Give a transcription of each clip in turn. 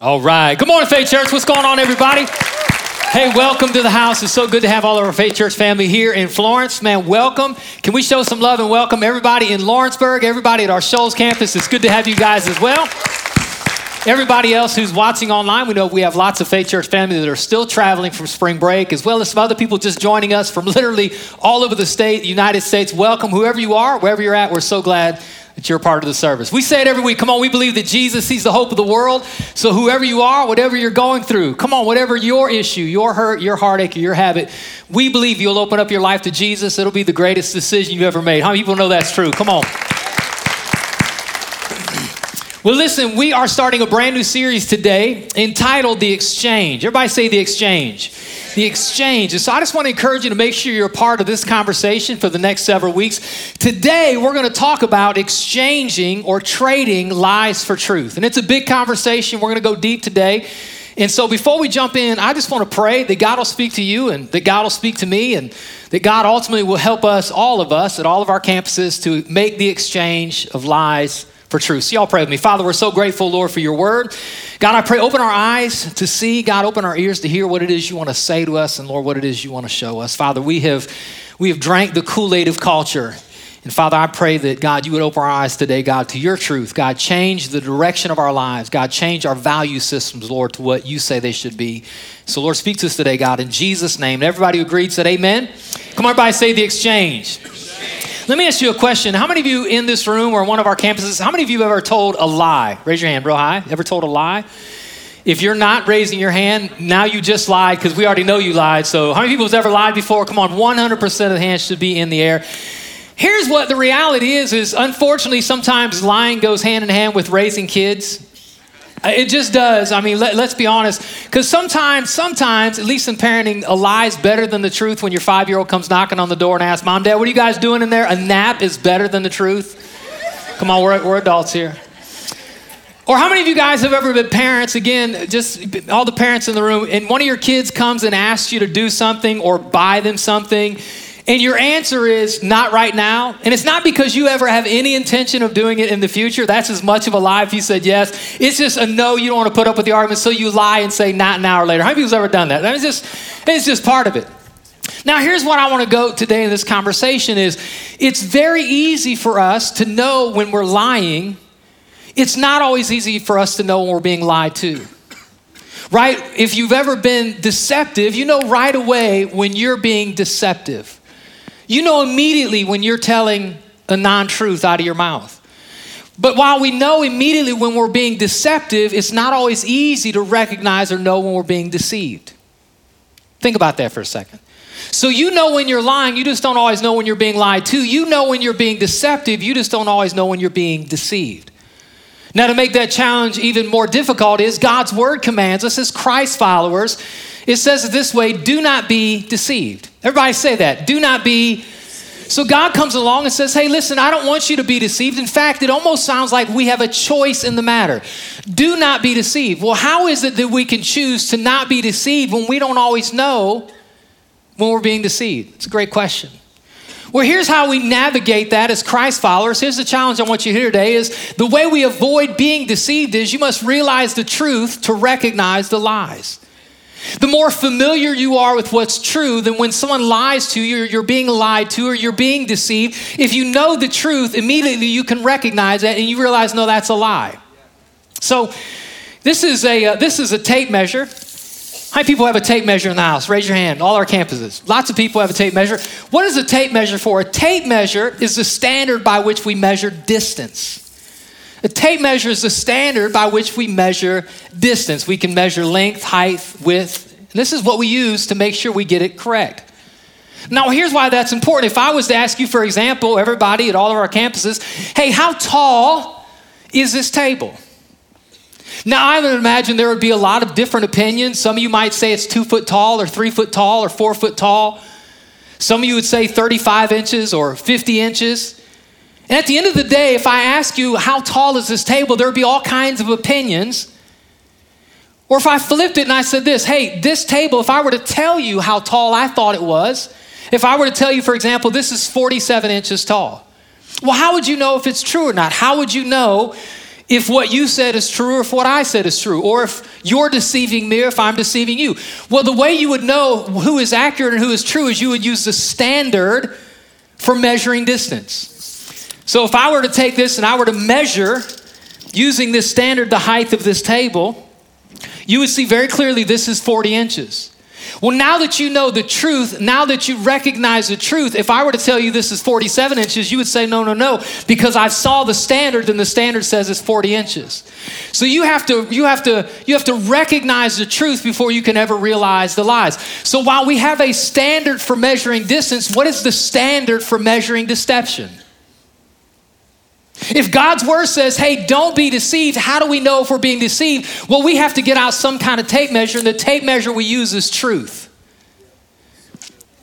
All right. Good morning, Faith Church. What's going on, everybody? Hey, welcome to the house. It's so good to have all of our Faith Church family here in Florence. Man, welcome. Can we show some love and welcome everybody in Lawrenceburg, everybody at our Shoals campus? It's good to have you guys as well. Everybody else who's watching online, we know we have lots of Faith Church family that are still traveling from spring break, as well as some other people just joining us from literally all over the state, United States. Welcome, whoever you are, wherever you're at. We're so glad that you're part of the service. We say it every week. Come on, we believe that Jesus sees the hope of the world. So whoever you are, whatever you're going through, come on, whatever your issue, your hurt, your heartache, or your habit, we believe you'll open up your life to Jesus. It'll be the greatest decision you've ever made. How many people know that's true? Come on. Well, listen, we are starting a brand new series today entitled The Exchange. Everybody say The Exchange the exchange. And so I just want to encourage you to make sure you're a part of this conversation for the next several weeks. Today, we're going to talk about exchanging or trading lies for truth. And it's a big conversation. We're going to go deep today. And so before we jump in, I just want to pray that God will speak to you and that God will speak to me and that God ultimately will help us, all of us, at all of our campuses to make the exchange of lies for truth. So, y'all pray with me. Father, we're so grateful, Lord, for your word. God, I pray, open our eyes to see. God, open our ears to hear what it is you want to say to us, and Lord, what it is you want to show us. Father, we have, we have drank the Kool Aid of culture. And Father, I pray that God, you would open our eyes today, God, to your truth. God, change the direction of our lives. God, change our value systems, Lord, to what you say they should be. So, Lord, speak to us today, God, in Jesus' name. Everybody who agreed said, Amen. Come on, everybody, say the exchange. Let me ask you a question. How many of you in this room or one of our campuses, how many of you have ever told a lie? Raise your hand real high. Ever told a lie? If you're not raising your hand, now you just lied because we already know you lied. So, how many people have ever lied before? Come on, 100% of the hands should be in the air. Here's what the reality is is unfortunately sometimes lying goes hand in hand with raising kids. Uh, it just does. I mean, let, us be honest. Because sometimes, sometimes, at least in parenting, a lie is better than the truth when your five year old comes knocking on the door and asks, Mom, Dad, what are you guys doing in there? A nap is better than the truth. Come on, we're, we're adults here. Or how many of you guys have ever been parents? Again, just all the parents in the room, and one of your kids comes and asks you to do something or buy them something and your answer is not right now. And it's not because you ever have any intention of doing it in the future. That's as much of a lie if you said yes. It's just a no, you don't want to put up with the argument, so you lie and say not an hour later. How many people's ever done that? It's just, it's just part of it. Now, here's what I want to go today in this conversation is it's very easy for us to know when we're lying. It's not always easy for us to know when we're being lied to right? If you've ever been deceptive, you know right away when you're being deceptive. You know immediately when you're telling a non truth out of your mouth. But while we know immediately when we're being deceptive, it's not always easy to recognize or know when we're being deceived. Think about that for a second. So you know when you're lying, you just don't always know when you're being lied to. You know when you're being deceptive, you just don't always know when you're being deceived. Now, to make that challenge even more difficult, is God's word commands us as Christ followers. It says it this way do not be deceived. Everybody say that. Do not be. So God comes along and says, Hey, listen, I don't want you to be deceived. In fact, it almost sounds like we have a choice in the matter. Do not be deceived. Well, how is it that we can choose to not be deceived when we don't always know when we're being deceived? It's a great question. Well, here's how we navigate that as Christ followers. Here's the challenge I want you to hear today is the way we avoid being deceived is you must realize the truth to recognize the lies. The more familiar you are with what's true, than when someone lies to you, you're being lied to, or you're being deceived, if you know the truth, immediately you can recognize that and you realize, no, that's a lie. So, this is a, uh, this is a tape measure. How many people have a tape measure in the house? Raise your hand. All our campuses. Lots of people have a tape measure. What is a tape measure for? A tape measure is the standard by which we measure distance. A tape measure is the standard by which we measure distance. We can measure length, height, width. And this is what we use to make sure we get it correct. Now, here's why that's important. If I was to ask you, for example, everybody at all of our campuses, hey, how tall is this table? Now, I would imagine there would be a lot of different opinions. Some of you might say it's two foot tall, or three foot tall, or four foot tall. Some of you would say 35 inches or 50 inches. And at the end of the day, if I ask you, how tall is this table, there would be all kinds of opinions. Or if I flipped it and I said this, hey, this table, if I were to tell you how tall I thought it was, if I were to tell you, for example, this is 47 inches tall, well, how would you know if it's true or not? How would you know if what you said is true or if what I said is true, or if you're deceiving me or if I'm deceiving you. Well, the way you would know who is accurate and who is true is you would use the standard for measuring distance. So if I were to take this and I were to measure using this standard the height of this table, you would see very clearly this is 40 inches. Well, now that you know the truth, now that you recognize the truth, if I were to tell you this is 47 inches, you would say, no, no, no, because I saw the standard and the standard says it's 40 inches. So you have to, you have to, you have to recognize the truth before you can ever realize the lies. So while we have a standard for measuring distance, what is the standard for measuring deception? If God's word says, hey, don't be deceived, how do we know if we're being deceived? Well, we have to get out some kind of tape measure, and the tape measure we use is truth.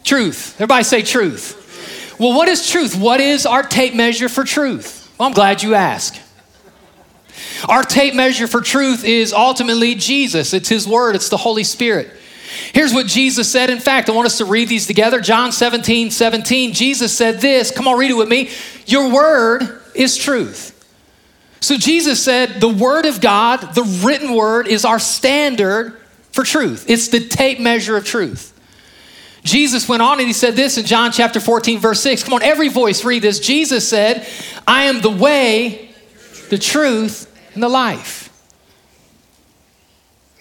Truth. Everybody say truth. Well, what is truth? What is our tape measure for truth? Well, I'm glad you asked. Our tape measure for truth is ultimately Jesus. It's His Word, it's the Holy Spirit. Here's what Jesus said. In fact, I want us to read these together. John 17, 17. Jesus said this. Come on, read it with me. Your word is truth. So Jesus said, the word of God, the written word, is our standard for truth. It's the tape measure of truth. Jesus went on and he said this in John chapter 14, verse 6. Come on, every voice read this. Jesus said, I am the way, the truth, and the life.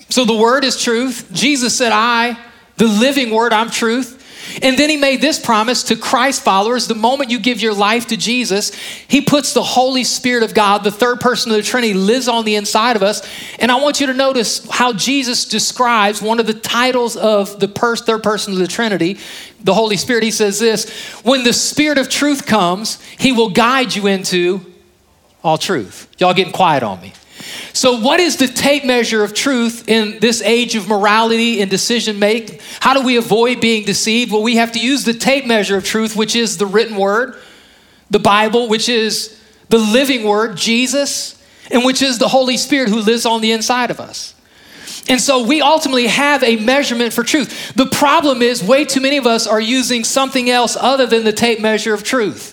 So the word is truth. Jesus said, I, the living word, I'm truth. And then he made this promise to Christ followers the moment you give your life to Jesus, he puts the Holy Spirit of God, the third person of the Trinity, lives on the inside of us. And I want you to notice how Jesus describes one of the titles of the third person of the Trinity, the Holy Spirit. He says this When the Spirit of truth comes, he will guide you into all truth. Y'all getting quiet on me. So, what is the tape measure of truth in this age of morality and decision make? How do we avoid being deceived? Well, we have to use the tape measure of truth, which is the written word, the Bible, which is the living word, Jesus, and which is the Holy Spirit who lives on the inside of us. And so we ultimately have a measurement for truth. The problem is, way too many of us are using something else other than the tape measure of truth.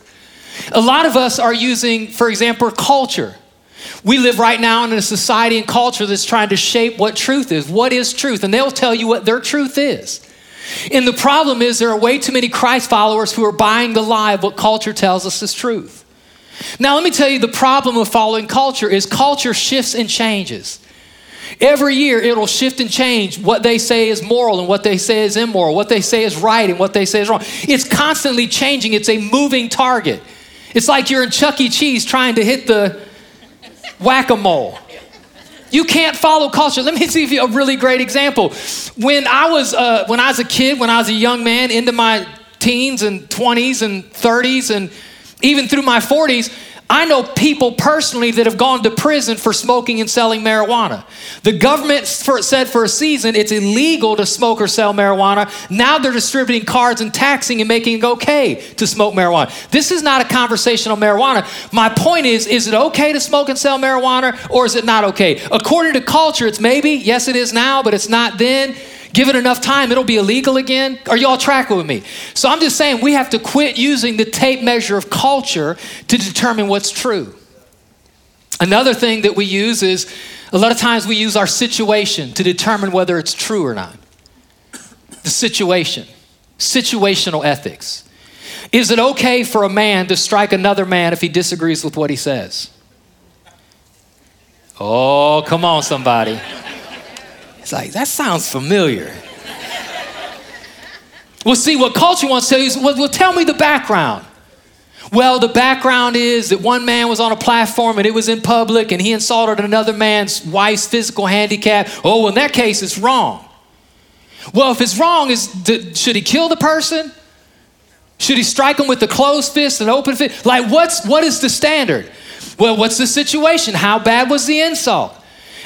A lot of us are using, for example, culture. We live right now in a society and culture that's trying to shape what truth is. What is truth? And they'll tell you what their truth is. And the problem is, there are way too many Christ followers who are buying the lie of what culture tells us is truth. Now, let me tell you the problem with following culture is culture shifts and changes. Every year, it'll shift and change what they say is moral and what they say is immoral, what they say is right and what they say is wrong. It's constantly changing, it's a moving target. It's like you're in Chuck E. Cheese trying to hit the whack a mole. You can't follow culture. Let me give you a really great example. When I was uh, when I was a kid, when I was a young man, into my teens and 20s and 30s, and even through my 40s, I know people personally that have gone to prison for smoking and selling marijuana. The government for, said for a season it's illegal to smoke or sell marijuana. Now they're distributing cards and taxing and making it okay to smoke marijuana. This is not a conversation on marijuana. My point is is it okay to smoke and sell marijuana or is it not okay? According to culture, it's maybe. Yes, it is now, but it's not then. Give it enough time, it'll be illegal again. Are y'all tracking with me? So I'm just saying we have to quit using the tape measure of culture to determine what's true. Another thing that we use is a lot of times we use our situation to determine whether it's true or not. The situation, situational ethics. Is it okay for a man to strike another man if he disagrees with what he says? Oh, come on, somebody. It's like, that sounds familiar. well, see, what culture wants to tell you is, well, well, tell me the background. Well, the background is that one man was on a platform and it was in public and he insulted another man's wife's physical handicap. Oh, well, in that case, it's wrong. Well, if it's wrong, is should he kill the person? Should he strike him with a closed fist and open fist? Like, what's what is the standard? Well, what's the situation? How bad was the insult?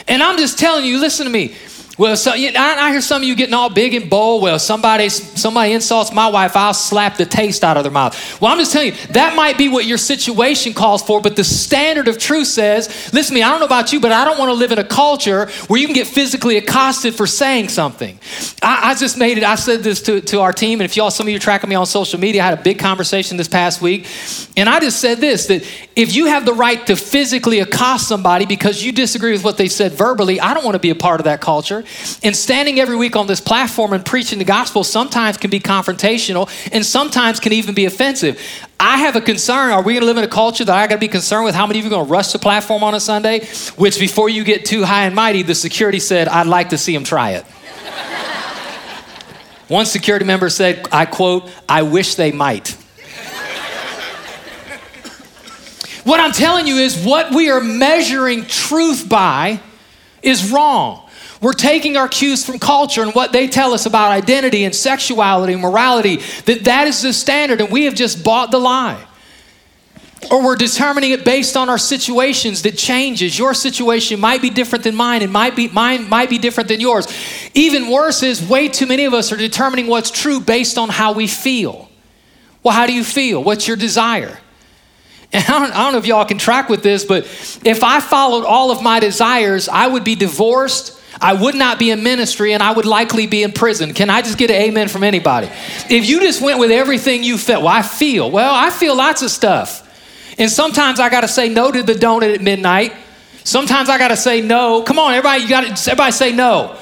And I'm just telling you, listen to me. Well, so, you I, I hear some of you getting all big and bold. Well, somebody somebody insults my wife, I'll slap the taste out of their mouth. Well, I'm just telling you, that might be what your situation calls for, but the standard of truth says, listen to me, I don't know about you, but I don't want to live in a culture where you can get physically accosted for saying something. I, I just made it, I said this to, to our team, and if y'all, some of you are tracking me on social media, I had a big conversation this past week, and I just said this that if you have the right to physically accost somebody because you disagree with what they said verbally, I don't want to be a part of that culture. And standing every week on this platform and preaching the gospel sometimes can be confrontational and sometimes can even be offensive. I have a concern. Are we going to live in a culture that I got to be concerned with how many of you are going to rush the platform on a Sunday? Which, before you get too high and mighty, the security said, I'd like to see him try it. One security member said, I quote, I wish they might. what I'm telling you is what we are measuring truth by is wrong. We're taking our cues from culture and what they tell us about identity and sexuality and morality, that that is the standard, and we have just bought the lie. Or we're determining it based on our situations that changes. Your situation might be different than mine, and might be mine might be different than yours. Even worse is way too many of us are determining what's true based on how we feel. Well, how do you feel? What's your desire? And I don't, I don't know if y'all can track with this, but if I followed all of my desires, I would be divorced I would not be in ministry and I would likely be in prison. Can I just get an amen from anybody? If you just went with everything you felt, well, I feel, well, I feel lots of stuff. And sometimes I got to say no to the donut at midnight. Sometimes I got to say no. Come on, everybody, you got to, everybody say no.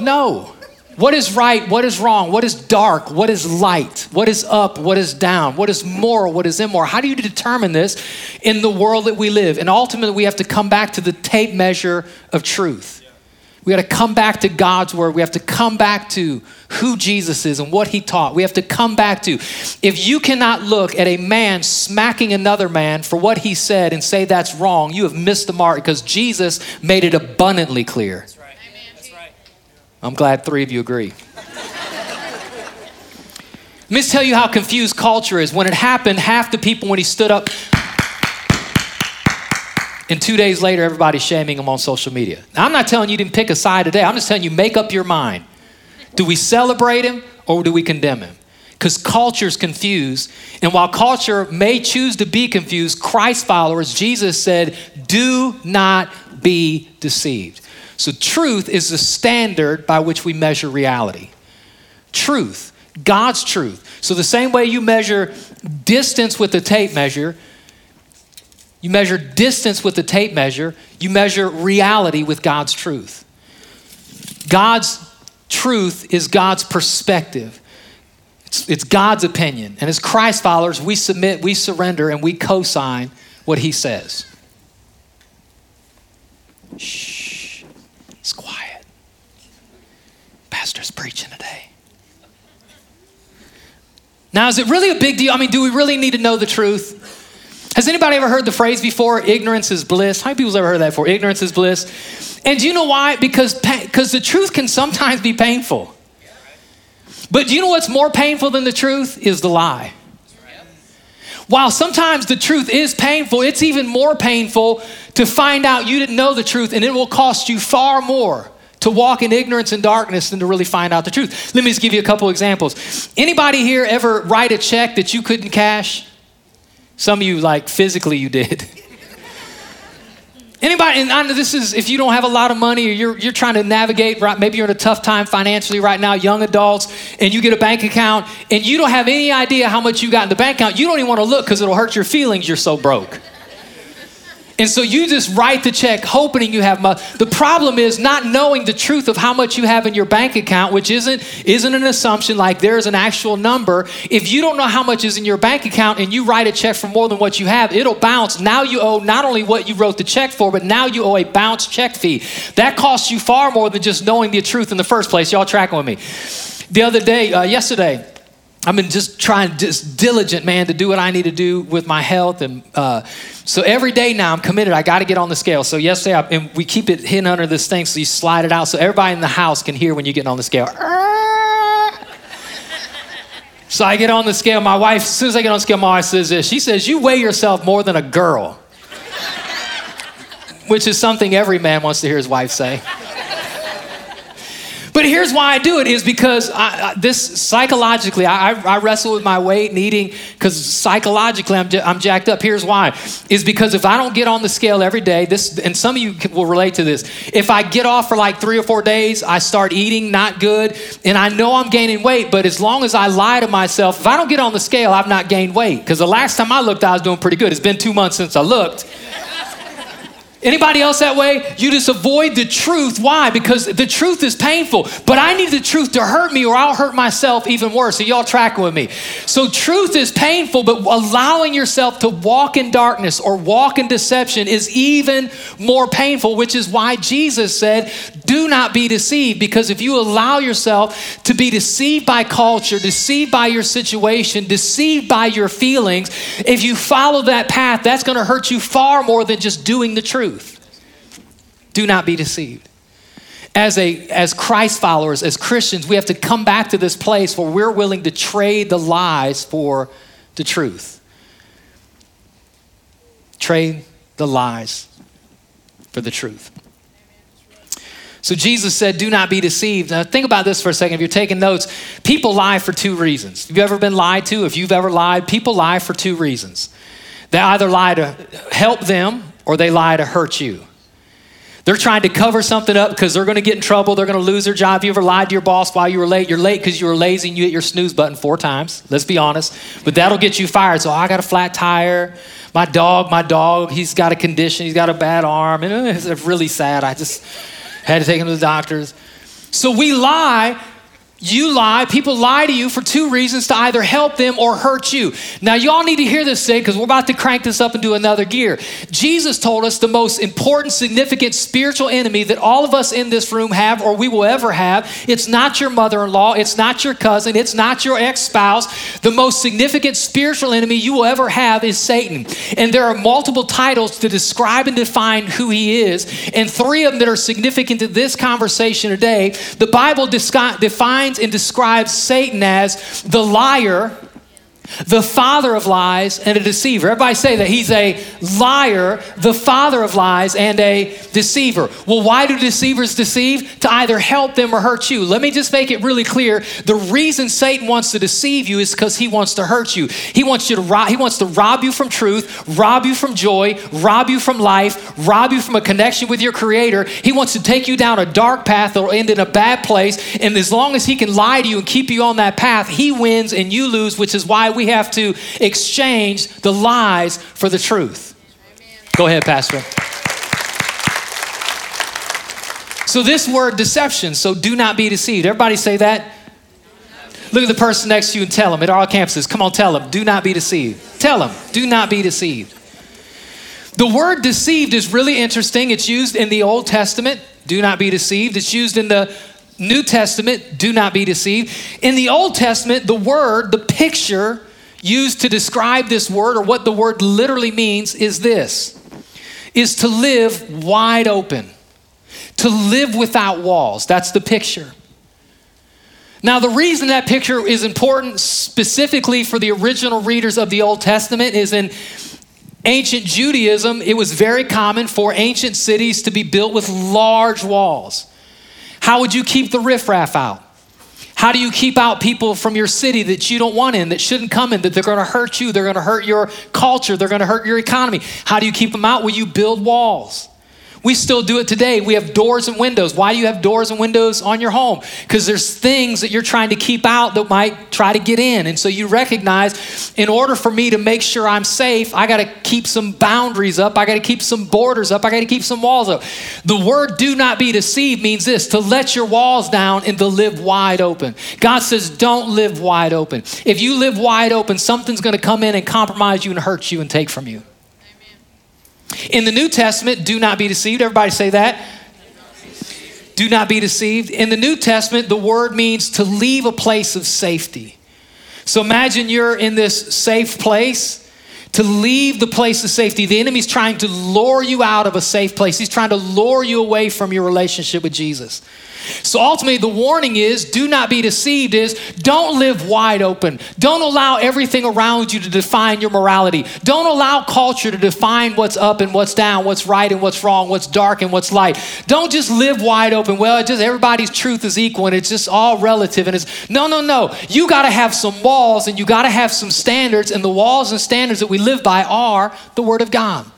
No. What is right? What is wrong? What is dark? What is light? What is up? What is down? What is moral? What is immoral? How do you determine this in the world that we live? And ultimately, we have to come back to the tape measure of truth. We got to come back to God's word. We have to come back to who Jesus is and what he taught. We have to come back to if you cannot look at a man smacking another man for what he said and say that's wrong, you have missed the mark because Jesus made it abundantly clear. That's right. That's right. I'm glad three of you agree. Let me tell you how confused culture is. When it happened, half the people, when he stood up, and two days later, everybody's shaming him on social media. Now, I'm not telling you didn't pick a side today. I'm just telling you, make up your mind. Do we celebrate him or do we condemn him? Because culture's confused. And while culture may choose to be confused, Christ followers, Jesus said, do not be deceived. So, truth is the standard by which we measure reality. Truth, God's truth. So, the same way you measure distance with a tape measure, you measure distance with the tape measure, you measure reality with God's truth. God's truth is God's perspective. It's, it's, God's opinion. And as Christ followers, we submit, we surrender, and we co sign what He says. Shh, it's quiet. Pastor's preaching today. Now, is it really a big deal? I mean, do we really need to know the truth? Has anybody ever heard the phrase before, ignorance is bliss? How many people's ever heard that before? Ignorance is bliss. And do you know why? Because because the truth can sometimes be painful. But do you know what's more painful than the truth? Is the lie. While sometimes the truth is painful, it's even more painful to find out you didn't know the truth, and it will cost you far more to walk in ignorance and darkness than to really find out the truth. Let me just give you a couple examples. Anybody here ever write a check that you couldn't cash? Some of you, like physically, you did. Anybody, and I know this is if you don't have a lot of money or you're, you're trying to navigate, right, maybe you're in a tough time financially right now, young adults, and you get a bank account and you don't have any idea how much you got in the bank account, you don't even want to look because it'll hurt your feelings, you're so broke. And so you just write the check hoping you have money. The problem is not knowing the truth of how much you have in your bank account, which isn't, isn't an assumption like there's an actual number. If you don't know how much is in your bank account and you write a check for more than what you have, it'll bounce. Now you owe not only what you wrote the check for, but now you owe a bounce check fee. That costs you far more than just knowing the truth in the first place. Y'all tracking with me? The other day, uh, yesterday, I've been just trying, just diligent, man, to do what I need to do with my health. And uh, so every day now I'm committed. I got to get on the scale. So yesterday, I, and we keep it hidden under this thing so you slide it out so everybody in the house can hear when you're getting on the scale. so I get on the scale. My wife, as soon as I get on the scale, my wife says this. She says, You weigh yourself more than a girl, which is something every man wants to hear his wife say. But here's why I do it is because I, I, this psychologically, I, I, wrestle with my weight and eating because psychologically I'm, I'm jacked up. Here's why is because if I don't get on the scale every day, this, and some of you will relate to this, if I get off for like three or four days, I start eating not good, and I know I'm gaining weight, but as long as I lie to myself, if I don't get on the scale, I've not gained weight. Because the last time I looked, I was doing pretty good. It's been two months since I looked. Anybody else that way? You just avoid the truth. Why? Because the truth is painful. But I need the truth to hurt me or I'll hurt myself even worse. So y'all tracking with me. So truth is painful, but allowing yourself to walk in darkness or walk in deception is even more painful, which is why Jesus said, do not be deceived. Because if you allow yourself to be deceived by culture, deceived by your situation, deceived by your feelings, if you follow that path, that's going to hurt you far more than just doing the truth. Do not be deceived. As, a, as Christ followers, as Christians, we have to come back to this place where we're willing to trade the lies for the truth. Trade the lies for the truth. So Jesus said, Do not be deceived. Now, think about this for a second. If you're taking notes, people lie for two reasons. Have you ever been lied to? If you've ever lied, people lie for two reasons. They either lie to help them or they lie to hurt you. They're trying to cover something up because they're going to get in trouble. They're going to lose their job. If You ever lied to your boss while you were late? You're late because you were lazy and you hit your snooze button four times. Let's be honest. But that'll get you fired. So I got a flat tire. My dog, my dog, he's got a condition. He's got a bad arm. And uh, it's really sad. I just had to take him to the doctors. So we lie you lie, people lie to you for two reasons to either help them or hurt you. Now, y'all need to hear this say because we're about to crank this up into another gear. Jesus told us the most important, significant spiritual enemy that all of us in this room have or we will ever have. It's not your mother in law, it's not your cousin, it's not your ex spouse. The most significant spiritual enemy you will ever have is Satan. And there are multiple titles to describe and define who he is. And three of them that are significant to this conversation today. The Bible defines defines and describes Satan as the liar the father of lies and a deceiver. Everybody say that he's a liar, the father of lies, and a deceiver. Well, why do deceivers deceive? To either help them or hurt you. Let me just make it really clear. The reason Satan wants to deceive you is because he wants to hurt you. He wants you to rob, he wants to rob you from truth, rob you from joy, rob you from life, rob you from a connection with your creator. He wants to take you down a dark path or end in a bad place. And as long as he can lie to you and keep you on that path, he wins and you lose, which is why we have to exchange the lies for the truth. Go ahead, Pastor. So, this word deception, so do not be deceived. Everybody say that. Look at the person next to you and tell them at all campuses, come on, tell them, do not be deceived. Tell them, do not be deceived. The word deceived is really interesting. It's used in the Old Testament, do not be deceived. It's used in the New Testament, do not be deceived. In the Old Testament, the word, the picture, used to describe this word or what the word literally means is this. Is to live wide open. To live without walls. That's the picture. Now the reason that picture is important specifically for the original readers of the old testament is in ancient judaism it was very common for ancient cities to be built with large walls how would you keep the riffraff out how do you keep out people from your city that you don't want in, that shouldn't come in, that they're going to hurt you, they're going to hurt your culture, they're going to hurt your economy? How do you keep them out? Well, you build walls. We still do it today. We have doors and windows. Why do you have doors and windows on your home? Because there's things that you're trying to keep out that might try to get in. And so you recognize in order for me to make sure I'm safe, I got to keep some boundaries up. I got to keep some borders up. I got to keep some walls up. The word do not be deceived means this to let your walls down and to live wide open. God says, don't live wide open. If you live wide open, something's going to come in and compromise you and hurt you and take from you. In the New Testament, do not be deceived. Everybody say that. Do not be deceived. In the New Testament, the word means to leave a place of safety. So imagine you're in this safe place. to leave the place of safety. The enemy's trying to lure you out of a safe place. He's trying to lure you away from your relationship with Jesus. So ultimately, the warning is do not be deceived, is don't live wide open. Don't allow everything around you to define your morality. Don't allow culture to define what's up and what's down, what's right and what's wrong, what's dark and what's light. Don't just live wide open. Well, just everybody's truth is equal and it's just all relative. And it's no, no, no. You got to have some walls and you got to have some standards, and the walls and standards that we live by are the Word of God.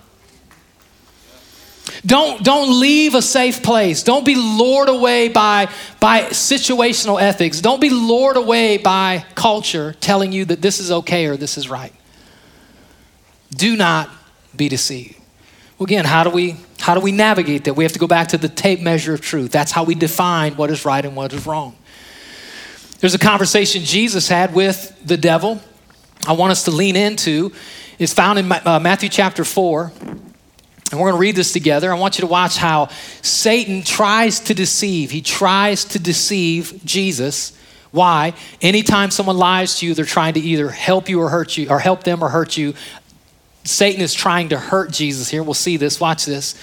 Don't, don't leave a safe place. Don't be lured away by, by situational ethics. Don't be lured away by culture telling you that this is okay or this is right. Do not be deceived. Well, again, how do we how do we navigate that? We have to go back to the tape measure of truth. That's how we define what is right and what is wrong. There's a conversation Jesus had with the devil. I want us to lean into. It's found in uh, Matthew chapter 4. And we're going to read this together. I want you to watch how Satan tries to deceive. He tries to deceive Jesus. Why? Anytime someone lies to you, they're trying to either help you or hurt you, or help them or hurt you. Satan is trying to hurt Jesus here. We'll see this. Watch this.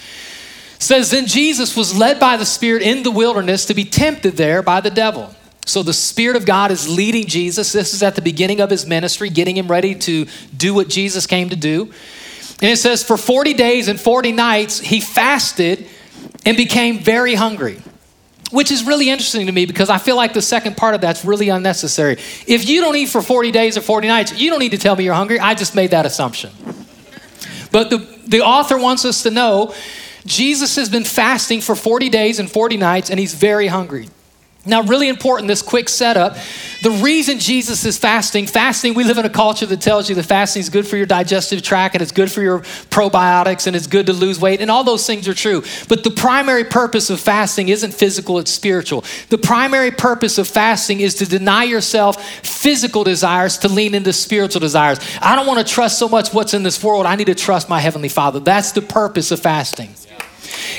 It says, Then Jesus was led by the Spirit in the wilderness to be tempted there by the devil. So the Spirit of God is leading Jesus. This is at the beginning of his ministry, getting him ready to do what Jesus came to do. And it says, for 40 days and 40 nights, he fasted and became very hungry, which is really interesting to me because I feel like the second part of that's really unnecessary. If you don't eat for 40 days or 40 nights, you don't need to tell me you're hungry. I just made that assumption. But the, the author wants us to know Jesus has been fasting for 40 days and 40 nights, and he's very hungry. Now, really important, this quick setup. The reason Jesus is fasting, fasting, we live in a culture that tells you that fasting is good for your digestive tract and it's good for your probiotics and it's good to lose weight, and all those things are true. But the primary purpose of fasting isn't physical, it's spiritual. The primary purpose of fasting is to deny yourself physical desires to lean into spiritual desires. I don't want to trust so much what's in this world, I need to trust my Heavenly Father. That's the purpose of fasting.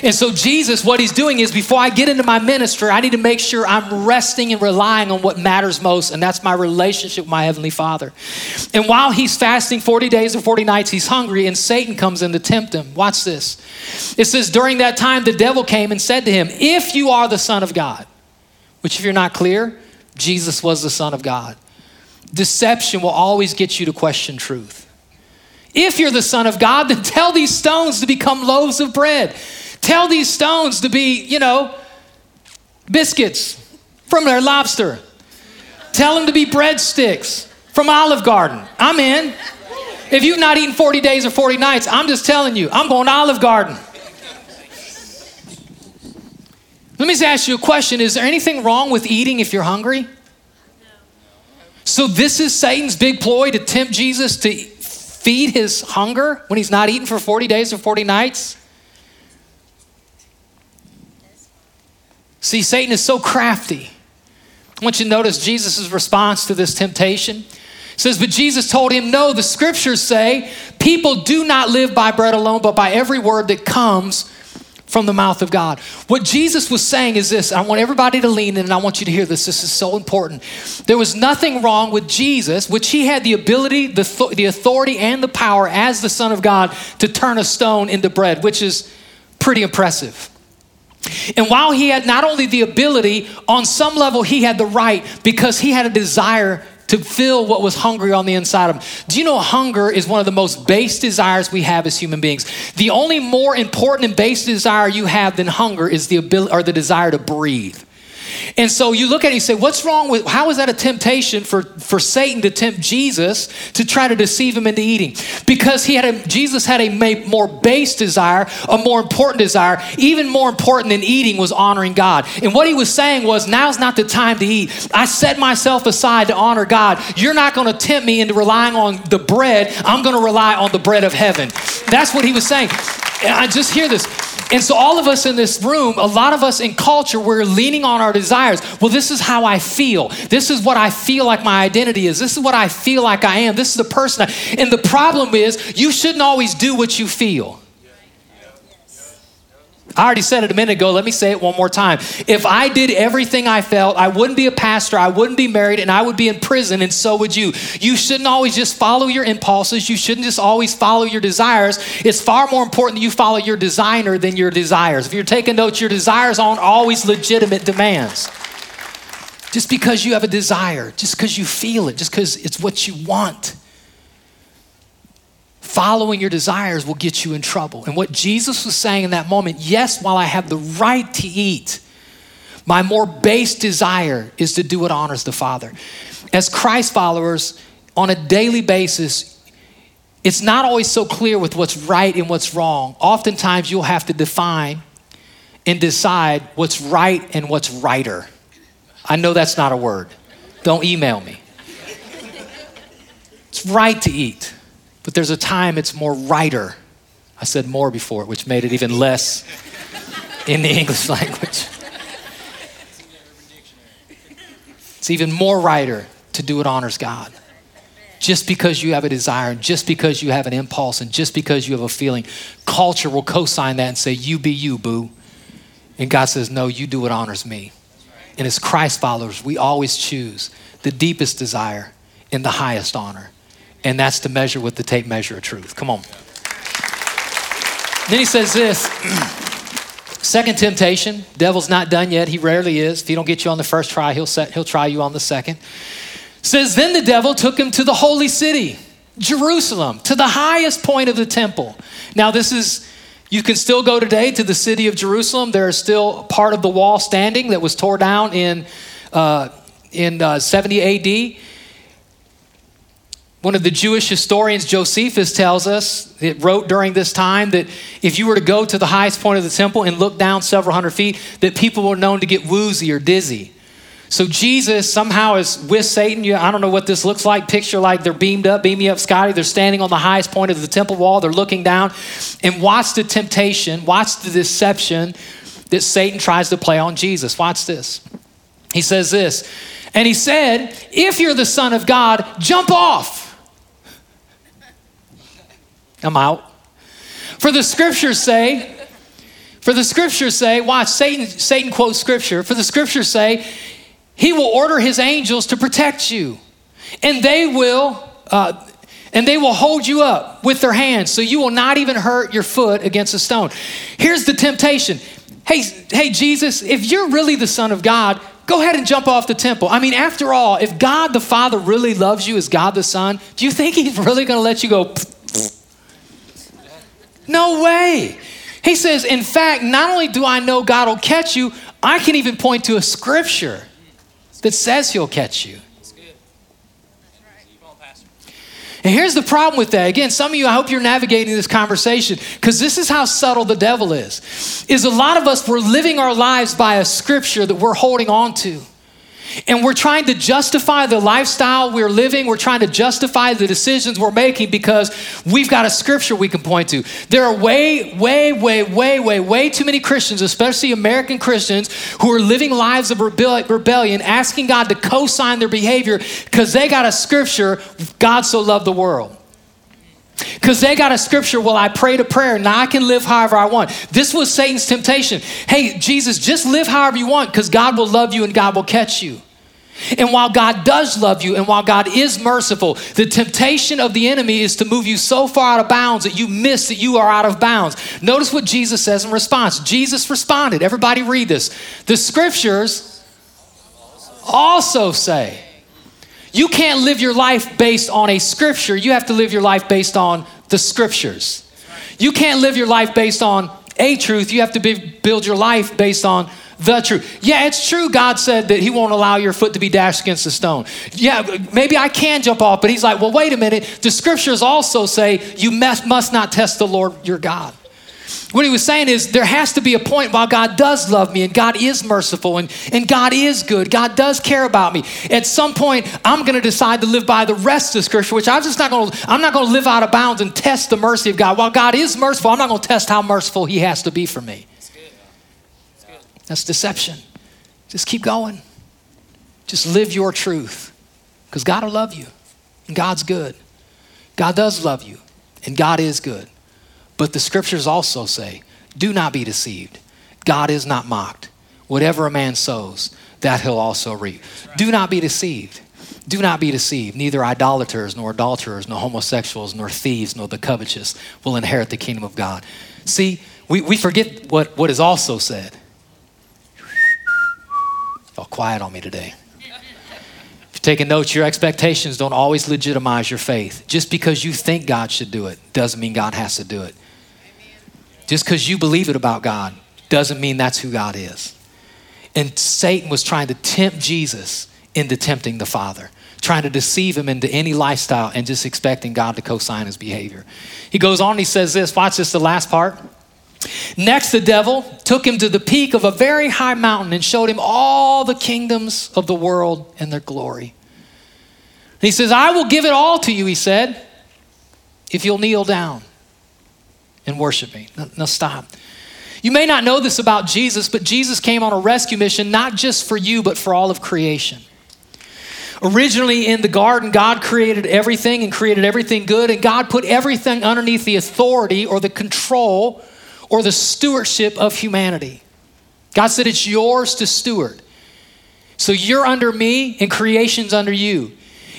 And so, Jesus, what he's doing is before I get into my ministry, I need to make sure I'm resting and relying on what matters most, and that's my relationship with my Heavenly Father. And while he's fasting 40 days and 40 nights, he's hungry, and Satan comes in to tempt him. Watch this. It says, During that time, the devil came and said to him, If you are the Son of God, which, if you're not clear, Jesus was the Son of God. Deception will always get you to question truth. If you're the Son of God, then tell these stones to become loaves of bread. Tell these stones to be, you know, biscuits from Red Lobster. Tell them to be breadsticks from Olive Garden. I'm in. If you've not eaten 40 days or 40 nights, I'm just telling you, I'm going to Olive Garden. Let me just ask you a question Is there anything wrong with eating if you're hungry? So, this is Satan's big ploy to tempt Jesus to feed his hunger when he's not eating for 40 days or 40 nights? See, Satan is so crafty. I want you to notice Jesus' response to this temptation. It says, But Jesus told him, No, the scriptures say, people do not live by bread alone, but by every word that comes from the mouth of God. What Jesus was saying is this I want everybody to lean in and I want you to hear this. This is so important. There was nothing wrong with Jesus, which he had the ability, the, the authority, and the power as the Son of God to turn a stone into bread, which is pretty impressive. And while he had not only the ability, on some level, he had the right because he had a desire to fill what was hungry on the inside of him. Do you know hunger is one of the most base desires we have as human beings? The only more important and base desire you have than hunger is the ability or the desire to breathe. And so you look at it and you say, what's wrong with, how is that a temptation for, for Satan to tempt Jesus to try to deceive him into eating? Because he had a, Jesus had a more base desire, a more important desire. Even more important than eating was honoring God. And what he was saying was, now's not the time to eat. I set myself aside to honor God. You're not going to tempt me into relying on the bread. I'm going to rely on the bread of heaven. That's what he was saying. And I just hear this. And so, all of us in this room, a lot of us in culture, we're leaning on our desires. Well, this is how I feel. This is what I feel like my identity is. This is what I feel like I am. This is the person. I, and the problem is, you shouldn't always do what you feel. I already said it a minute ago. Let me say it one more time. If I did everything I felt, I wouldn't be a pastor, I wouldn't be married, and I would be in prison, and so would you. You shouldn't always just follow your impulses. You shouldn't just always follow your desires. It's far more important that you follow your designer than your desires. If you're taking notes, your desires aren't always legitimate demands. Just because you have a desire, just because you feel it, just because it's what you want following your desires will get you in trouble. And what Jesus was saying in that moment yes, while I have the right to eat, my more base desire is to do what honors the Father. As Christ followers, on a daily basis, it's not always so clear with what's right and what's wrong. Oftentimes, you'll have to define and decide what's right and what's righter. I know that's not a word. Don't email me. It's right to eat. But there's a time it's more righter. I said more before, which made it even less in the English language. It's even more righter to do what honors God. Just because you have a desire, and just because you have an impulse, and just because you have a feeling, culture will co sign that and say, You be you, boo. And God says, No, you do what honors me. And as Christ followers, we always choose the deepest desire in the highest honor and that's to measure with the tape measure of truth. Come on. Then he says this second temptation, devil's not done yet. He rarely is. If he don't get you on the first try, he'll, set, he'll try you on the second. Says, then the devil took him to the holy city, Jerusalem, to the highest point of the temple. Now, this is, you can still go today to the city of Jerusalem. There is still part of the wall standing that was tore down in, uh, in uh, 70 AD. One of the Jewish historians, Josephus, tells us, it wrote during this time, that if you were to go to the highest point of the temple and look down several hundred feet, that people were known to get woozy or dizzy. So Jesus somehow is with Satan. You, I don't know what this looks like. Picture like they're beamed up, beam me up, Scotty. They're standing on the highest point of the temple wall. They're looking down and watch the temptation, watch the deception that Satan tries to play on Jesus. Watch this. He says this, and he said, If you're the Son of God, jump off. I'm out. For the scriptures say, for the scriptures say, watch, Satan, Satan quotes scripture. For the scriptures say, he will order his angels to protect you, and they will, uh, and they will hold you up with their hands, so you will not even hurt your foot against a stone. Here's the temptation. Hey, hey, Jesus, if you're really the Son of God, go ahead and jump off the temple. I mean, after all, if God the Father really loves you as God the Son, do you think He's really going to let you go? No way. He says, in fact, not only do I know God will catch you, I can even point to a scripture that says he'll catch you. And here's the problem with that. Again, some of you, I hope you're navigating this conversation because this is how subtle the devil is. Is a lot of us, we're living our lives by a scripture that we're holding on to. And we're trying to justify the lifestyle we're living. We're trying to justify the decisions we're making because we've got a scripture we can point to. There are way, way, way, way, way, way too many Christians, especially American Christians, who are living lives of rebellion, asking God to co sign their behavior because they got a scripture God so loved the world. Because they got a scripture, well, I prayed a prayer, now I can live however I want. This was Satan's temptation. Hey, Jesus, just live however you want because God will love you and God will catch you. And while God does love you and while God is merciful, the temptation of the enemy is to move you so far out of bounds that you miss that you are out of bounds. Notice what Jesus says in response. Jesus responded. Everybody read this. The scriptures also say, you can't live your life based on a scripture. You have to live your life based on the scriptures. You can't live your life based on a truth. You have to be, build your life based on the truth. Yeah, it's true. God said that He won't allow your foot to be dashed against a stone. Yeah, maybe I can jump off, but He's like, well, wait a minute. The scriptures also say you must not test the Lord your God. What he was saying is there has to be a point while God does love me and God is merciful and, and God is good. God does care about me. At some point, I'm going to decide to live by the rest of Scripture, which I'm just not going to, I'm not going to live out of bounds and test the mercy of God. While God is merciful, I'm not going to test how merciful he has to be for me. That's. That's, good. That's deception. Just keep going. Just live your truth because God will love you and God's good. God does love you and God is good. But the scriptures also say Do not be deceived. God is not mocked. Whatever a man sows, that he'll also reap. Do not be deceived. Do not be deceived. Neither idolaters, nor adulterers, nor homosexuals, nor thieves, nor the covetous will inherit the kingdom of God. See, we, we forget what, what is also said. Y'all quiet on me today. If you're taking notes, your expectations don't always legitimize your faith. Just because you think God should do it doesn't mean God has to do it. Just because you believe it about God doesn't mean that's who God is. And Satan was trying to tempt Jesus into tempting the Father, trying to deceive him into any lifestyle and just expecting God to co sign his behavior. He goes on, he says this watch this, the last part. Next, the devil took him to the peak of a very high mountain and showed him all the kingdoms of the world and their glory. he says, I will give it all to you, he said, if you'll kneel down and worship me. Now, now stop. You may not know this about Jesus, but Jesus came on a rescue mission not just for you, but for all of creation. Originally in the garden, God created everything and created everything good, and God put everything underneath the authority or the control or the stewardship of humanity. God said, It's yours to steward. So you're under me, and creation's under you.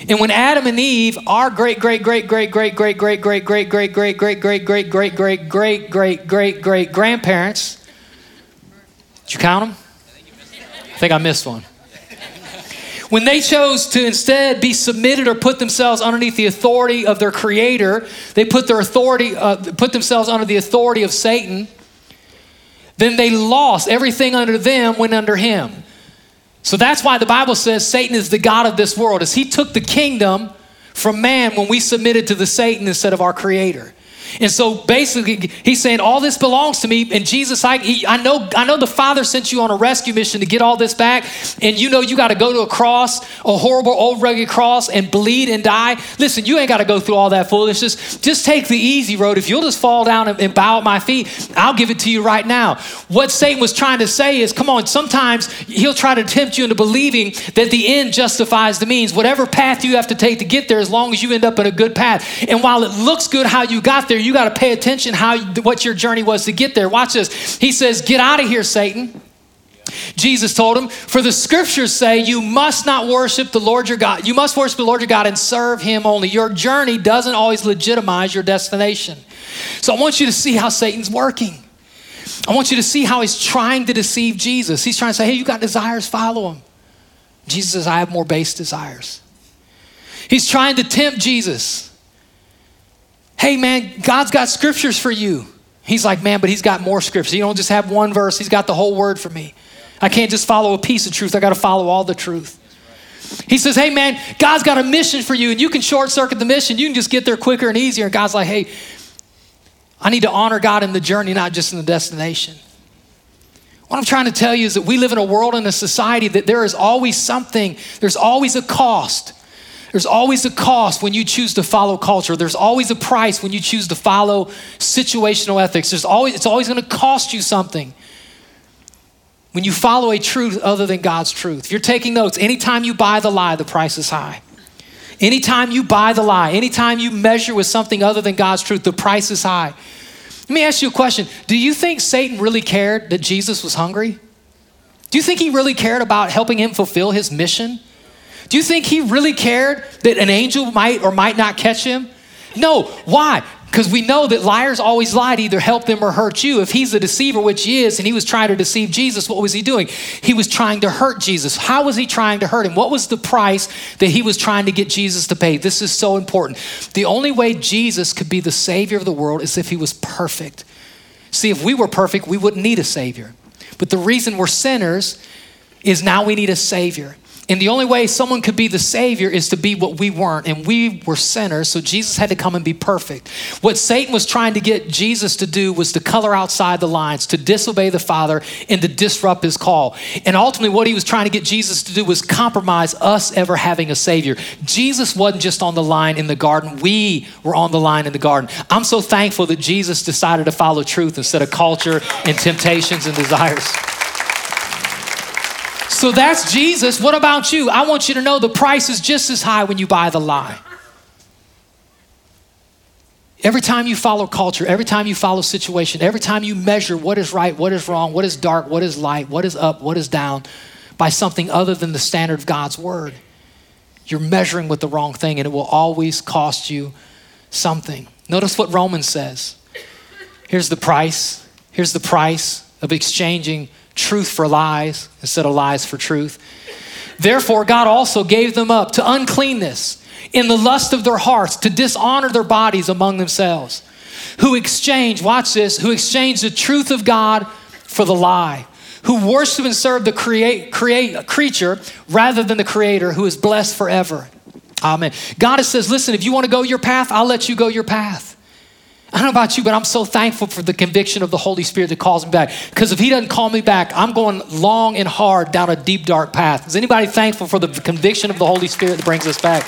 And when Adam and Eve, our great, great, great, great, great, great, great, great, great, great, great, great, great, great, great, great, great, great, great, great grandparents, did you count them? I think I missed one. When they chose to instead be submitted or put themselves underneath the authority of their creator, they put their authority, uh, put themselves under the authority of Satan, then they lost. Everything under them went under him. So that's why the Bible says Satan is the God of this world, as he took the kingdom from man when we submitted to the Satan instead of our creator. And so basically, he's saying, All this belongs to me. And Jesus, I, he, I, know, I know the Father sent you on a rescue mission to get all this back. And you know you got to go to a cross, a horrible old rugged cross, and bleed and die. Listen, you ain't got to go through all that foolishness. Just take the easy road. If you'll just fall down and, and bow at my feet, I'll give it to you right now. What Satan was trying to say is, Come on, sometimes he'll try to tempt you into believing that the end justifies the means. Whatever path you have to take to get there, as long as you end up in a good path. And while it looks good how you got there, you got to pay attention how what your journey was to get there. Watch this. He says, "Get out of here, Satan." Jesus told him, For the scriptures say you must not worship the Lord your God. You must worship the Lord your God and serve him only. Your journey doesn't always legitimize your destination. So I want you to see how Satan's working. I want you to see how he's trying to deceive Jesus. He's trying to say, Hey, you got desires, follow him. Jesus says, I have more base desires. He's trying to tempt Jesus. Hey, man, God's got scriptures for you. He's like, man, but he's got more scriptures. He don't just have one verse, he's got the whole word for me. I can't just follow a piece of truth, I got to follow all the truth. He says, hey, man, God's got a mission for you, and you can short circuit the mission. You can just get there quicker and easier. And God's like, hey, I need to honor God in the journey, not just in the destination. What I'm trying to tell you is that we live in a world and a society that there is always something, there's always a cost there's always a cost when you choose to follow culture. There's always a price when you choose to follow situational ethics. There's always, it's always going to cost you something when you follow a truth other than God's truth. If you're taking notes, anytime you buy the lie, the price is high. Anytime you buy the lie, anytime you measure with something other than God's truth, the price is high. Let me ask you a question. Do you think Satan really cared that Jesus was hungry? Do you think he really cared about helping him fulfill his mission? Do you think he really cared that an angel might or might not catch him? No. Why? Because we know that liars always lie to either help them or hurt you. If he's a deceiver, which he is, and he was trying to deceive Jesus, what was he doing? He was trying to hurt Jesus. How was he trying to hurt him? What was the price that he was trying to get Jesus to pay? This is so important. The only way Jesus could be the Savior of the world is if he was perfect. See, if we were perfect, we wouldn't need a Savior. But the reason we're sinners is now we need a Savior. And the only way someone could be the Savior is to be what we weren't. And we were sinners, so Jesus had to come and be perfect. What Satan was trying to get Jesus to do was to color outside the lines, to disobey the Father, and to disrupt his call. And ultimately, what he was trying to get Jesus to do was compromise us ever having a Savior. Jesus wasn't just on the line in the garden, we were on the line in the garden. I'm so thankful that Jesus decided to follow truth instead of culture and temptations and desires. So that's Jesus. What about you? I want you to know the price is just as high when you buy the lie. Every time you follow culture, every time you follow situation, every time you measure what is right, what is wrong, what is dark, what is light, what is up, what is down by something other than the standard of God's word, you're measuring with the wrong thing and it will always cost you something. Notice what Romans says. Here's the price. Here's the price of exchanging truth for lies instead of lies for truth. Therefore, God also gave them up to uncleanness in the lust of their hearts to dishonor their bodies among themselves, who exchange, watch this, who exchange the truth of God for the lie, who worship and serve the create, create, creature rather than the creator who is blessed forever. Amen. God says, listen, if you want to go your path, I'll let you go your path. I don't know about you, but I'm so thankful for the conviction of the Holy Spirit that calls me back. Because if He doesn't call me back, I'm going long and hard down a deep, dark path. Is anybody thankful for the conviction of the Holy Spirit that brings us back?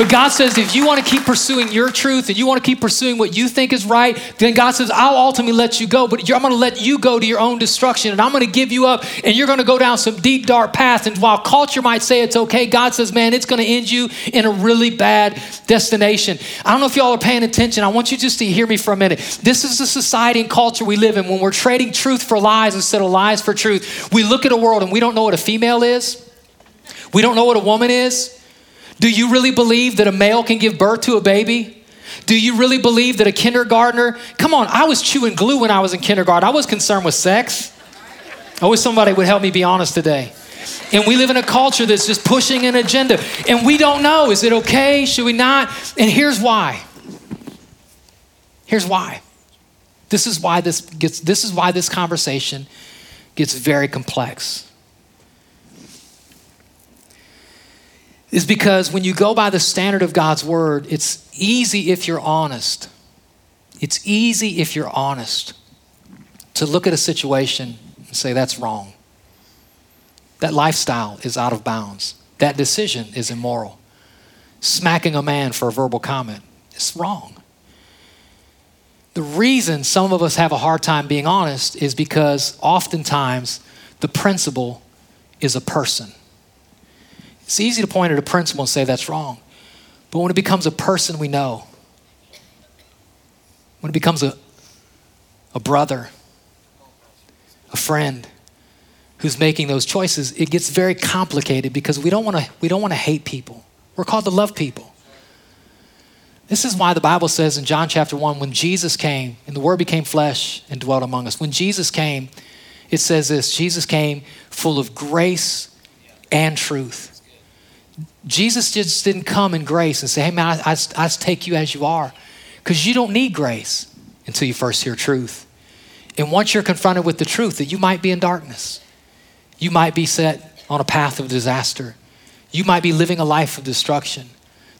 But God says, if you want to keep pursuing your truth and you want to keep pursuing what you think is right, then God says, I'll ultimately let you go, but I'm going to let you go to your own destruction and I'm going to give you up and you're going to go down some deep, dark path. And while culture might say it's okay, God says, man, it's going to end you in a really bad destination. I don't know if y'all are paying attention. I want you just to hear me for a minute. This is the society and culture we live in. When we're trading truth for lies instead of lies for truth, we look at a world and we don't know what a female is. We don't know what a woman is. Do you really believe that a male can give birth to a baby? Do you really believe that a kindergartner? Come on, I was chewing glue when I was in kindergarten. I was concerned with sex. I wish somebody would help me be honest today. And we live in a culture that's just pushing an agenda. And we don't know is it okay? Should we not? And here's why. Here's why. This is why this gets this is why this conversation gets very complex. Is because when you go by the standard of God's word, it's easy if you're honest. It's easy if you're honest to look at a situation and say, that's wrong. That lifestyle is out of bounds. That decision is immoral. Smacking a man for a verbal comment is wrong. The reason some of us have a hard time being honest is because oftentimes the principle is a person. It's easy to point at a principle and say that's wrong. But when it becomes a person we know, when it becomes a, a brother, a friend who's making those choices, it gets very complicated because we don't want to we don't want to hate people. We're called to love people. This is why the Bible says in John chapter 1 when Jesus came and the word became flesh and dwelt among us. When Jesus came, it says this, Jesus came full of grace and truth. Jesus just didn't come in grace and say, hey, man, I, I, I take you as you are. Because you don't need grace until you first hear truth. And once you're confronted with the truth that you might be in darkness, you might be set on a path of disaster, you might be living a life of destruction.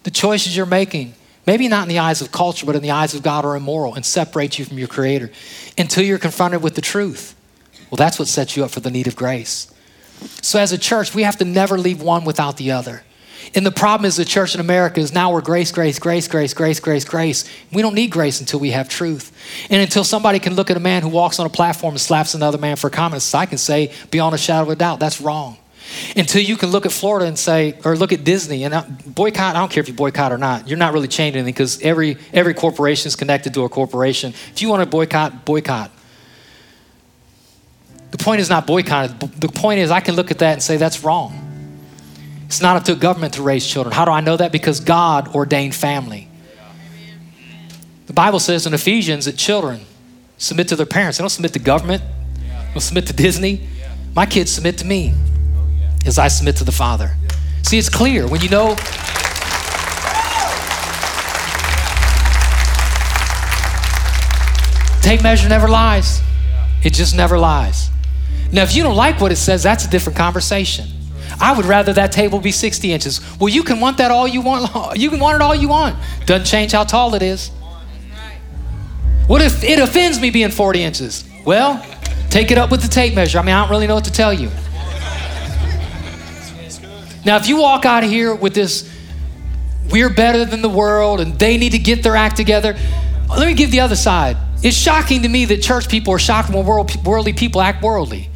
The choices you're making, maybe not in the eyes of culture, but in the eyes of God, are immoral and separate you from your Creator until you're confronted with the truth. Well, that's what sets you up for the need of grace. So, as a church, we have to never leave one without the other. And the problem is the church in America is now we're grace, grace, grace, grace, grace, grace, grace. We don't need grace until we have truth. And until somebody can look at a man who walks on a platform and slaps another man for comments, I can say beyond a shadow of a doubt, that's wrong. Until you can look at Florida and say, or look at Disney and boycott, I don't care if you boycott or not, you're not really changing anything because every, every corporation is connected to a corporation. If you want to boycott, boycott. The point is not boycott. The point is I can look at that and say that's wrong. It's not up to government to raise children. How do I know that? Because God ordained family. The Bible says in Ephesians that children submit to their parents. They don't submit to government. They don't submit to Disney. My kids submit to me as I submit to the Father. See, it's clear when you know. Tape measure never lies. It just never lies. Now, if you don't like what it says, that's a different conversation. I would rather that table be 60 inches. Well, you can want that all you want. You can want it all you want. Doesn't change how tall it is. What if it offends me being 40 inches? Well, take it up with the tape measure. I mean, I don't really know what to tell you. Now, if you walk out of here with this, we're better than the world and they need to get their act together, let me give the other side. It's shocking to me that church people are shocked when worldly people act worldly.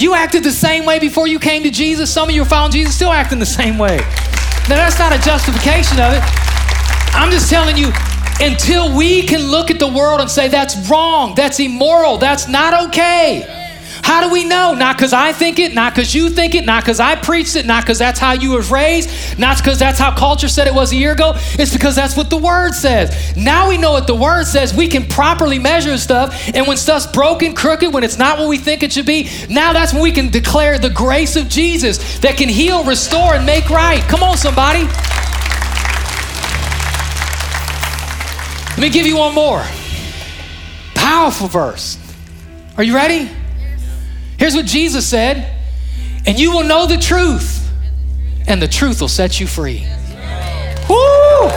You acted the same way before you came to Jesus. Some of you are following Jesus still acting the same way. Now, that's not a justification of it. I'm just telling you, until we can look at the world and say that's wrong, that's immoral, that's not okay. How do we know? Not because I think it, not because you think it, not because I preached it, not because that's how you was raised, not because that's how culture said it was a year ago. It's because that's what the Word says. Now we know what the Word says. We can properly measure stuff. And when stuff's broken, crooked, when it's not what we think it should be, now that's when we can declare the grace of Jesus that can heal, restore, and make right. Come on, somebody. Let me give you one more. Powerful verse. Are you ready? Here's what Jesus said And you will know the truth, and the truth will set you free. Woo!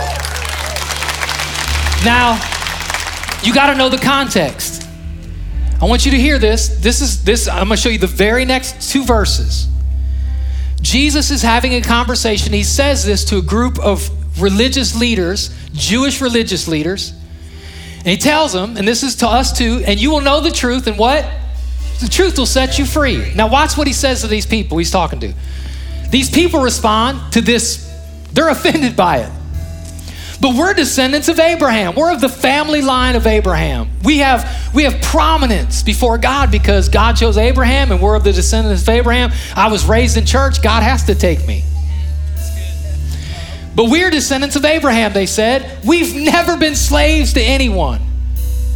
Now, you got to know the context. I want you to hear this. This is this I'm going to show you the very next two verses. Jesus is having a conversation. He says this to a group of religious leaders, Jewish religious leaders. And he tells them, and this is to us too, and you will know the truth, and what? The truth will set you free. Now, watch what he says to these people he's talking to. These people respond to this, they're offended by it. But we're descendants of Abraham. We're of the family line of Abraham. We have, we have prominence before God because God chose Abraham and we're of the descendants of Abraham. I was raised in church. God has to take me. But we're descendants of Abraham, they said. We've never been slaves to anyone.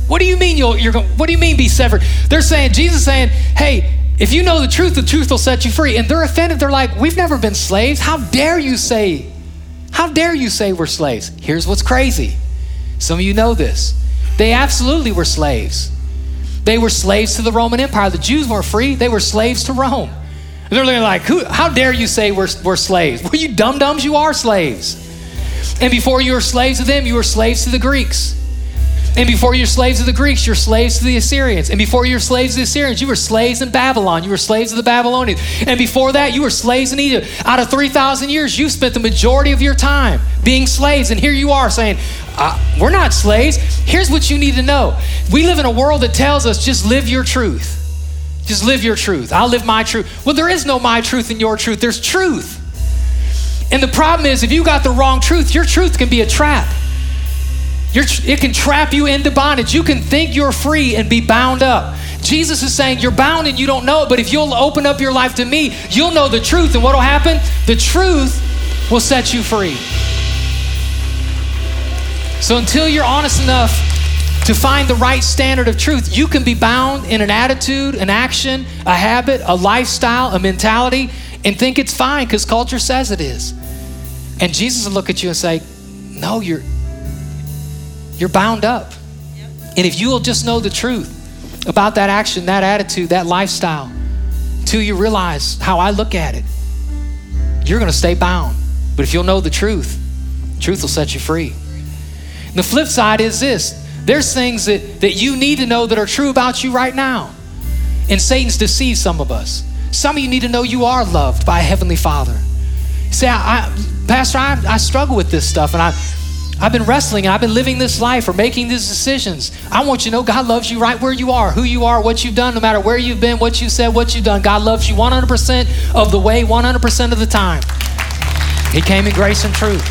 What do you mean you'll, you're going, what do you mean be severed? They're saying, Jesus saying, hey, if you know the truth, the truth will set you free. And they're offended. They're like, we've never been slaves. How dare you say, how dare you say we're slaves? Here's what's crazy. Some of you know this. They absolutely were slaves. They were slaves to the Roman Empire. The Jews weren't free, they were slaves to Rome. And they're looking like, Who, how dare you say we're, we're slaves? Were you dum dums? You are slaves. And before you were slaves to them, you were slaves to the Greeks. And before you're slaves of the Greeks, you're slaves to the Assyrians. And before you're slaves to the Assyrians, you were slaves in Babylon. You were slaves of the Babylonians. And before that, you were slaves in Egypt. Out of 3,000 years, you spent the majority of your time being slaves. And here you are saying, uh, We're not slaves. Here's what you need to know we live in a world that tells us just live your truth. Just live your truth. I'll live my truth. Well, there is no my truth and your truth, there's truth. And the problem is, if you got the wrong truth, your truth can be a trap. You're, it can trap you into bondage. You can think you're free and be bound up. Jesus is saying you're bound and you don't know it, but if you'll open up your life to me, you'll know the truth. And what will happen? The truth will set you free. So until you're honest enough to find the right standard of truth, you can be bound in an attitude, an action, a habit, a lifestyle, a mentality, and think it's fine because culture says it is. And Jesus will look at you and say, No, you're you're bound up. And if you will just know the truth about that action, that attitude, that lifestyle, till you realize how I look at it, you're going to stay bound. But if you'll know the truth, truth will set you free. And the flip side is this there's things that, that you need to know that are true about you right now. And Satan's deceived some of us. Some of you need to know you are loved by a Heavenly Father. say, I, I, Pastor, I, I struggle with this stuff, and I, I've been wrestling and I've been living this life or making these decisions. I want you to know God loves you right where you are, who you are, what you've done, no matter where you've been, what you said, what you've done. God loves you 100% of the way, 100% of the time. He came in grace and truth.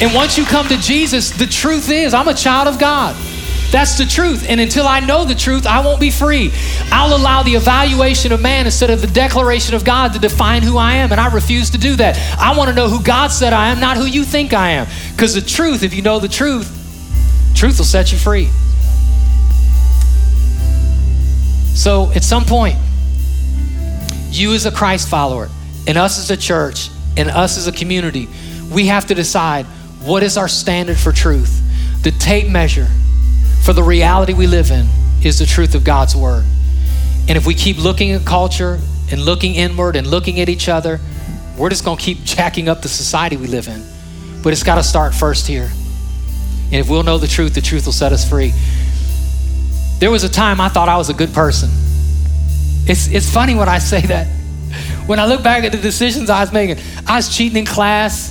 And once you come to Jesus, the truth is, I'm a child of God. That's the truth. And until I know the truth, I won't be free. I'll allow the evaluation of man instead of the declaration of God to define who I am. And I refuse to do that. I want to know who God said I am, not who you think I am. Because the truth, if you know the truth, truth will set you free. So at some point, you as a Christ follower, and us as a church, and us as a community, we have to decide what is our standard for truth. The tape measure for the reality we live in is the truth of God's word. And if we keep looking at culture and looking inward and looking at each other, we're just going to keep jacking up the society we live in. But it's got to start first here. And if we'll know the truth, the truth will set us free. There was a time I thought I was a good person. It's, it's funny when I say that. When I look back at the decisions I was making, I was cheating in class,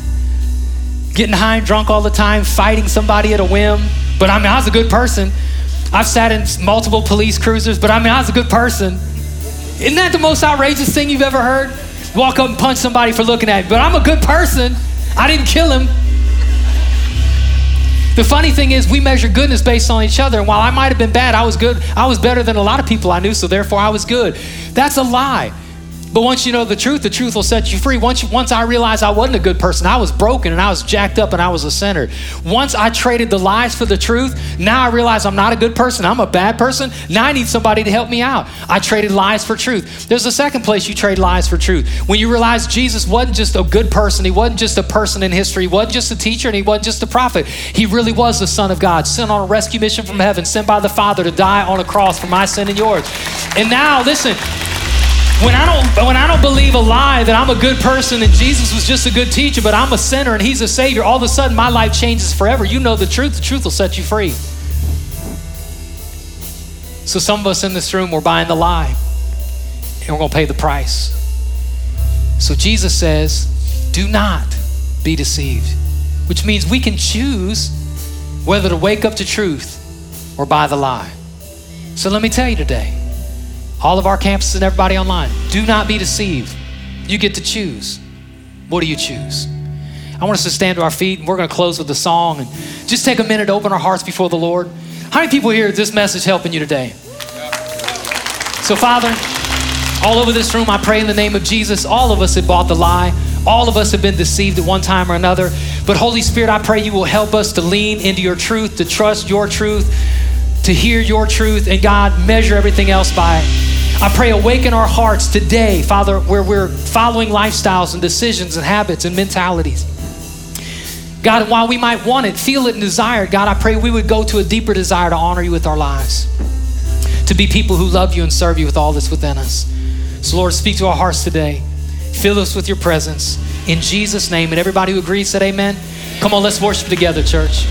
getting high and drunk all the time, fighting somebody at a whim but I mean, I was a good person. I've sat in multiple police cruisers, but I mean, I was a good person. Isn't that the most outrageous thing you've ever heard? Walk up and punch somebody for looking at me, but I'm a good person. I didn't kill him. The funny thing is, we measure goodness based on each other. And while I might have been bad, I was good. I was better than a lot of people I knew, so therefore I was good. That's a lie. But once you know the truth, the truth will set you free. Once, you, once I realized I wasn't a good person, I was broken and I was jacked up and I was a sinner. Once I traded the lies for the truth, now I realize I'm not a good person. I'm a bad person. Now I need somebody to help me out. I traded lies for truth. There's a second place you trade lies for truth. When you realize Jesus wasn't just a good person, he wasn't just a person in history, he wasn't just a teacher, and he wasn't just a prophet. He really was the Son of God, sent on a rescue mission from heaven, sent by the Father to die on a cross for my sin and yours. And now, listen, when I don't when I don't believe a lie that I'm a good person and Jesus was just a good teacher, but I'm a sinner and he's a savior, all of a sudden my life changes forever. You know the truth, the truth will set you free. So some of us in this room we're buying the lie and we're going to pay the price. So Jesus says, "Do not be deceived," which means we can choose whether to wake up to truth or buy the lie. So let me tell you today, all of our campuses and everybody online, do not be deceived. You get to choose. What do you choose? I want us to stand to our feet and we're going to close with a song and just take a minute to open our hearts before the Lord. How many people here is this message helping you today? So, Father, all over this room, I pray in the name of Jesus, all of us have bought the lie. All of us have been deceived at one time or another. But, Holy Spirit, I pray you will help us to lean into your truth, to trust your truth, to hear your truth, and God, measure everything else by it. I pray awaken our hearts today, Father, where we're following lifestyles and decisions and habits and mentalities. God, while we might want it, feel it, and desire God, I pray we would go to a deeper desire to honor you with our lives, to be people who love you and serve you with all that's within us. So, Lord, speak to our hearts today. Fill us with your presence. In Jesus' name. And everybody who agrees said, Amen. Come on, let's worship together, church.